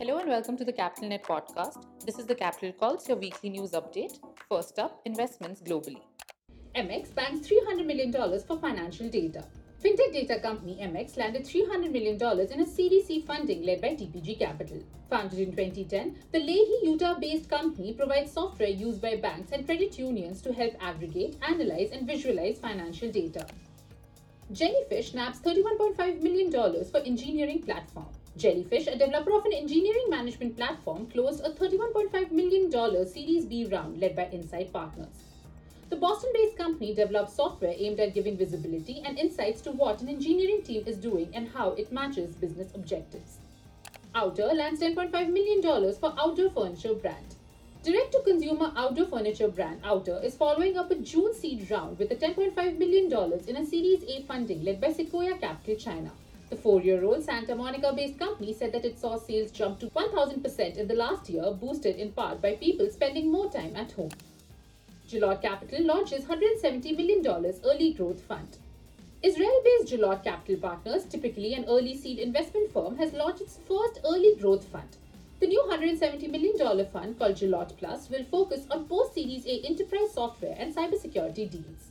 Hello and welcome to the Capital Net podcast. This is the Capital Calls, your weekly news update. First up, investments globally. MX banks $300 million for financial data. Fintech data company MX landed $300 million in a Series C funding led by TPG Capital. Founded in 2010, the Lehi, Utah based company provides software used by banks and credit unions to help aggregate, analyze, and visualize financial data. Jellyfish nabs $31.5 million for engineering platform. Jellyfish, a developer of an engineering management platform, closed a $31.5 million Series B round led by Insight Partners. The Boston based company develops software aimed at giving visibility and insights to what an engineering team is doing and how it matches business objectives. Outer lands $10.5 million for outdoor furniture brand. Direct to consumer outdoor furniture brand Outer is following up a June seed round with a $10.5 million in a Series A funding led by Sequoia Capital China. The four year old Santa Monica based company said that it saw sales jump to 1000% in the last year, boosted in part by people spending more time at home. Glilot Capital launches $170 million early growth fund. Israel based Glilot Capital Partners, typically an early seed investment firm, has launched its first early growth fund. The new $170 million fund called Glilot Plus will focus on post Series A enterprise software and cybersecurity deals.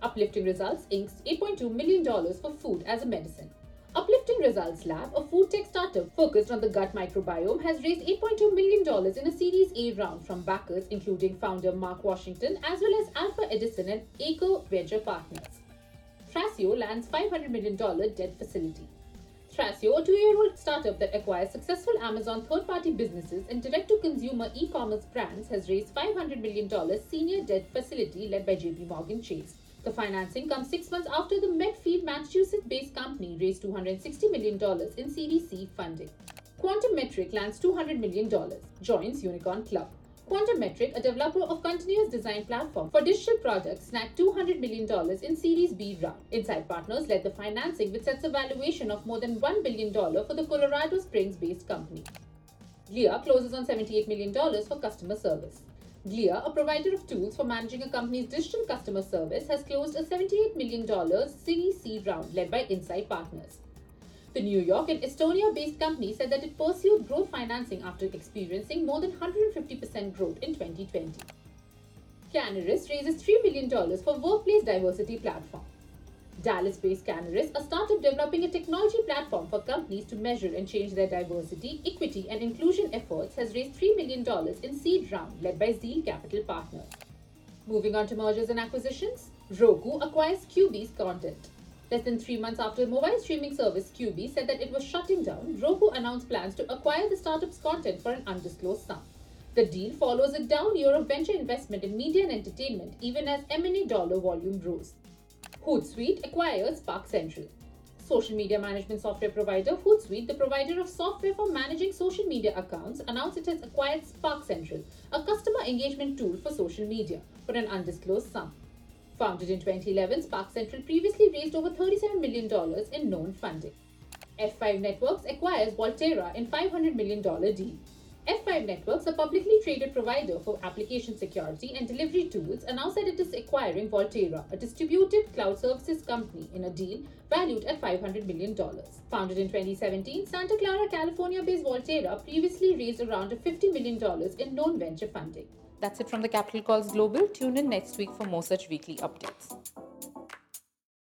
Uplifting Results inks $8.2 million for food as a medicine. Uplifting Results Lab, a food tech startup focused on the gut microbiome, has raised $8.2 million in a Series A round from backers including founder Mark Washington as well as Alpha Edison and Eco Venture Partners. Thrasio lands $500 million debt facility. Thrasio, a two year old startup that acquires successful Amazon third party businesses and direct to consumer e commerce brands, has raised $500 million senior debt facility led by JP Morgan Chase. The financing comes six months after the Medfield, Massachusetts based company raised $260 million in Series C funding. Quantum Metric lands $200 million, joins Unicorn Club. Quantum Metric, a developer of continuous design platform for digital products, snagged $200 million in Series B round. Insight Partners led the financing, which sets a valuation of more than $1 billion for the Colorado Springs based company. Glia closes on $78 million for customer service. Glia, a provider of tools for managing a company's digital customer service, has closed a $78 million Series C round led by Insight Partners. The New York and Estonia based company said that it pursued growth financing after experiencing more than 150% growth in 2020. Kanarys raises $3 million for workplace diversity platform. Dallas based Kanarys, a startup developing a technology platform for companies to measure and change their diversity, equity, and inclusion efforts, has raised $3 million in seed round led by Zeal Capital Partners. Moving on to mergers and acquisitions, Roku acquires Quibi's content. Less than three months after mobile streaming service Quibi said that it was shutting down, Roku announced plans to acquire the startup's content for an undisclosed sum. The deal follows a down year of venture investment in media and entertainment, even as M&A dollar volume rose. Hootsuite acquires Sparkcentral. Social media management software provider Hootsuite, the provider of software for managing social media accounts, announced it has acquired Sparkcentral, a customer engagement tool for social media, for an undisclosed sum. Founded in 2011, Sparkcentral previously raised over $37 million in known funding. F5 Networks acquires Volterra in $500 million deal. F5 Networks, a publicly traded provider for application security and delivery tools, announced that it is acquiring Volterra, a distributed cloud services company, in a deal valued at $500 million. Founded in 2017, Santa Clara, California based Volterra previously raised around $50 million in known venture funding. That's it from the Capital Calls Global. Tune in next week for more such weekly updates.